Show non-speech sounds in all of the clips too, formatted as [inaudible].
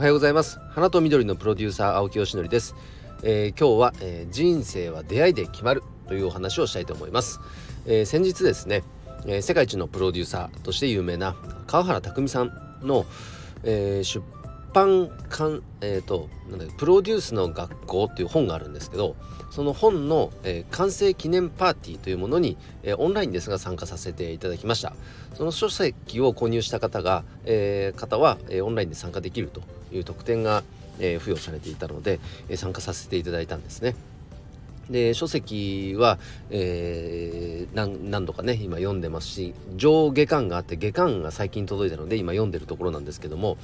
おはようございます。花と緑のプロデューサー青木よしのりです、えー、今日は、えー、人生は出会いで決まるというお話をしたいと思います、えー、先日ですね、え世界一のプロデューサーとして有名な川原拓さんの、え出版館えっ、となんだプロデュースの学校っていう本があるんですけどその本の、えー、完成記念パーティーというものに、えー、オンラインですが参加させていただきました。その書籍を購入した方が、えー、方は、えオンラインで参加できると。いう特典が、え付与されていたので、え参加させていただいたんですねで書籍は、えー、何何度かね今読んでますし上下巻があって下巻が最近届いたので今読んでるところなんですけども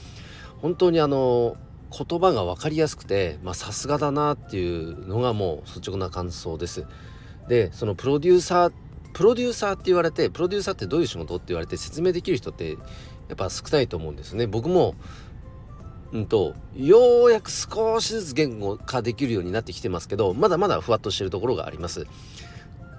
本当にあの言葉が分かりやすくてさすがだなっていうのがもう率直な感想です。でそのプロデューサープロデューサーって言われてプロデューサーってどういう仕事って言われて説明できる人ってやっぱ少ないと思うんですね。僕もうんとようやく少しずつ言語化できるようになってきてますけどまだまだふわっとしてるところがあります。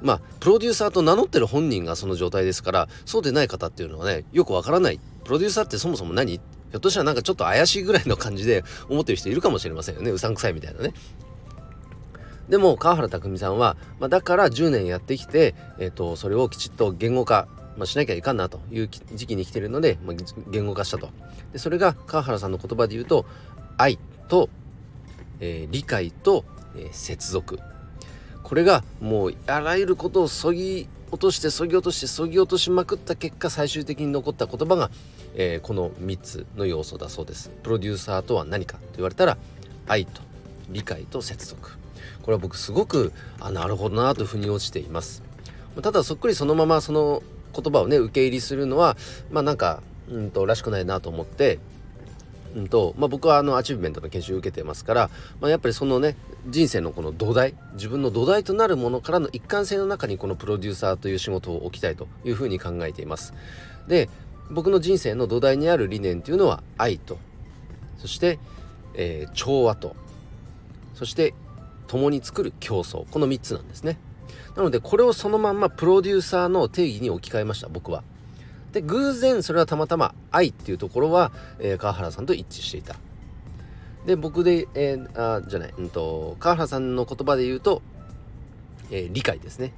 まあプロデューサーと名乗ってる本人がその状態ですからそうでない方っていうのはねよくわからないプロデューサーってそもそも何？ひょっとしたらなんかちょっと怪しいぐらいの感じで [laughs] 思ってる人いるかもしれませんよねうさんくさいみたいなね。でも川原拓実さんは、まあ、だから10年やってきて、えーと、それをきちっと言語化、まあ、しなきゃいかんなという時期に来てるので、まあ、言語化したと。でそれが川原さんの言葉で言うと愛と、えー、理解と、えー、接続。これがもうあらゆることをそぎ落としてそぎ落としてそぎ落としまくった結果最終的に残った言葉が、えー、この3つの要素だそうです。プロデューサーとは何かと言われたら愛と理解と接続。これは僕すごくあなるほどなと腑に落ちています。ただそっくりそのままその言葉をね受け売りするのはまあなんかうんとらしくないなと思ってうんとまあ、僕はあのアチーブメントの研修を受けてますから、まあ、やっぱりそのね人生のこの土台自分の土台となるものからの一貫性の中にこのプロデューサーという仕事を置きたいというふうに考えています。で僕の人生の土台にある理念というのは愛とそして、えー、調和とそして共に作る競争この3つなんですね。なのでこれをそのまんまプロデューサーの定義に置き換えました僕は。で偶然それはたまたま愛っていうところは、えー、川原さんと一致していたで僕で、えー、あじゃない、うんと、川原さんの言葉で言うと、えー、理解ですね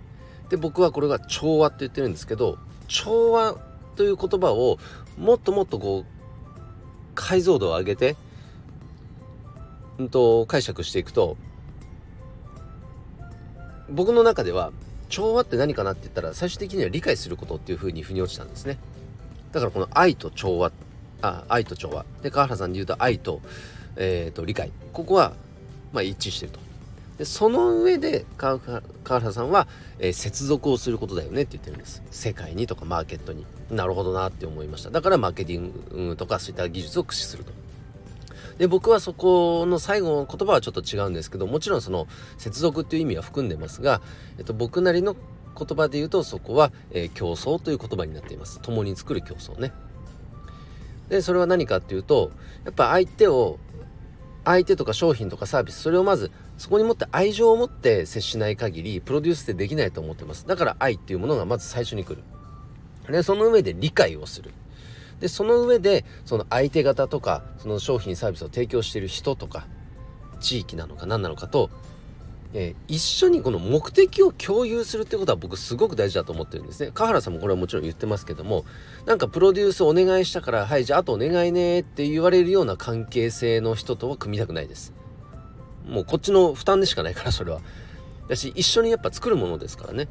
で僕はこれが調和って言ってるんですけど調和という言葉をもっともっとこう解像度を上げて、うんと解釈していくと僕の中では調和って何かなって言ったら最終的には理解することっていうふうに腑に落ちたんですね。だからこの愛と調和あ愛と調和。で川原さんで言うと愛と,、えーと、理解。ここは、まあ、一致してると。でその上で川原さんは、えー、接続をすることだよねって言ってるんです。世界にとかマーケットに。なるほどなって思いました。だからマーケティングとかそういった技術を駆使すると。で僕はそこの最後の言葉はちょっと違うんですけどもちろんその接続っていう意味は含んでますが、えっと、僕なりの言葉で言うとそこは、えー、競争という言葉になっています。共に作る競争ね。でそれは何かっていうとやっぱ相手を相手とか商品とかサービスそれをまずそこに持って愛情を持って接しない限りプロデュースってできないと思ってます。だから愛っていうものがまず最初に来る。でその上で理解をする。でその上でその相手方とかその商品サービスを提供している人とか地域なのか何なのかと、えー、一緒にこの目的を共有するってことは僕すごく大事だと思ってるんですね。川原さんもこれはもちろん言ってますけどもなんかプロデュースお願いしたからはいじゃああとお願いねって言われるような関係性の人とは組みたくないです。もうこっちの負担でしかないからそれは。だし一緒にやっぱ作るものですからね。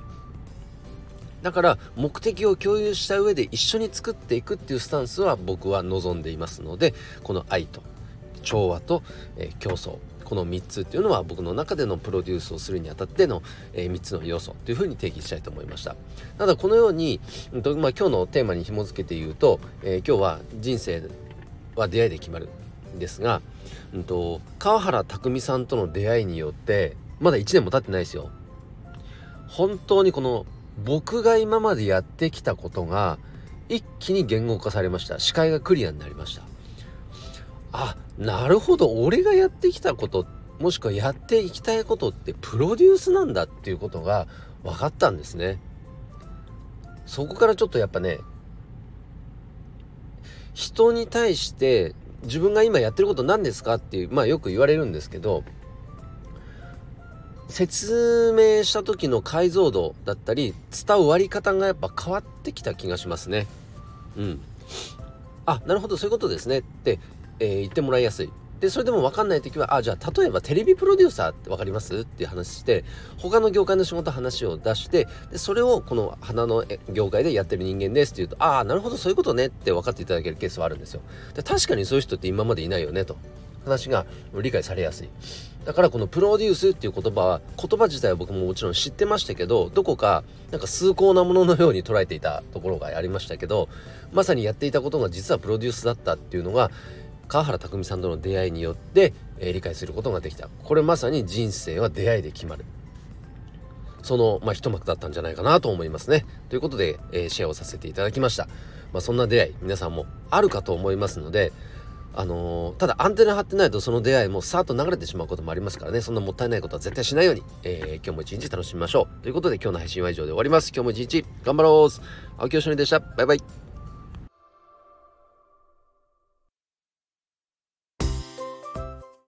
だから目的を共有した上で一緒に作っていくっていうスタンスは僕は望んでいますのでこの愛と調和と、えー、競争この3つっていうのは僕の中でのプロデュースをするにあたっての、えー、3つの要素というふうに定義したいと思いました。ただこのように、まあ、今日のテーマに紐付けて言うと、えー、今日は人生は出会いで決まるんですが、うんと川原拓実さんとの出会いによってまだ1年も経ってないですよ。本当にこの僕が今までやってきたことが一気に言語化されました。視界がクリアになりました。あなるほど。俺がやってきたこともしくはやっていきたいことってプロデュースなんだっていうことが分かったんですね。そこからちょっとやっぱね人に対して自分が今やってること何ですかっていうまあよく言われるんですけど説明した時の解像度だったり伝わり方がやっぱ変わってきた気がしますね。うん。あなるほどそういうことですねって、えー、言ってもらいやすい。でそれでも分かんない時はあじゃあ例えばテレビプロデューサーって分かりますっていう話して他の業界の仕事話を出してでそれをこの花の業界でやってる人間ですって言うとああなるほどそういうことねって分かっていただけるケースはあるんですよで確かにそういう人って今までいないよねと話が理解されやすい。だからこのプロデュースっていう言葉は言葉自体は僕ももちろん知ってましたけどどこかなんか崇高なもののように捉えていたところがありましたけどまさにやっていたことが実はプロデュースだったっていうのが川原拓実さんとの出会いによって、えー、理解することができた。これまさに人生は出会いで決まる。その、まあ、一幕だったんじゃないかなと思いますね。ということで、えー、シェアをさせていただきました、まあ、そんな出会い皆さんもあるかと思いますのであのー、ただアンテナ張ってないとその出会いもさっと流れてしまうこともありますからね。そんなもったいないことは絶対しないように、えー、今日も一日楽しみましょう。ということで今日の配信は以上で終わります。今日も一日頑張ろう。青木よしのりでした。バイバイ。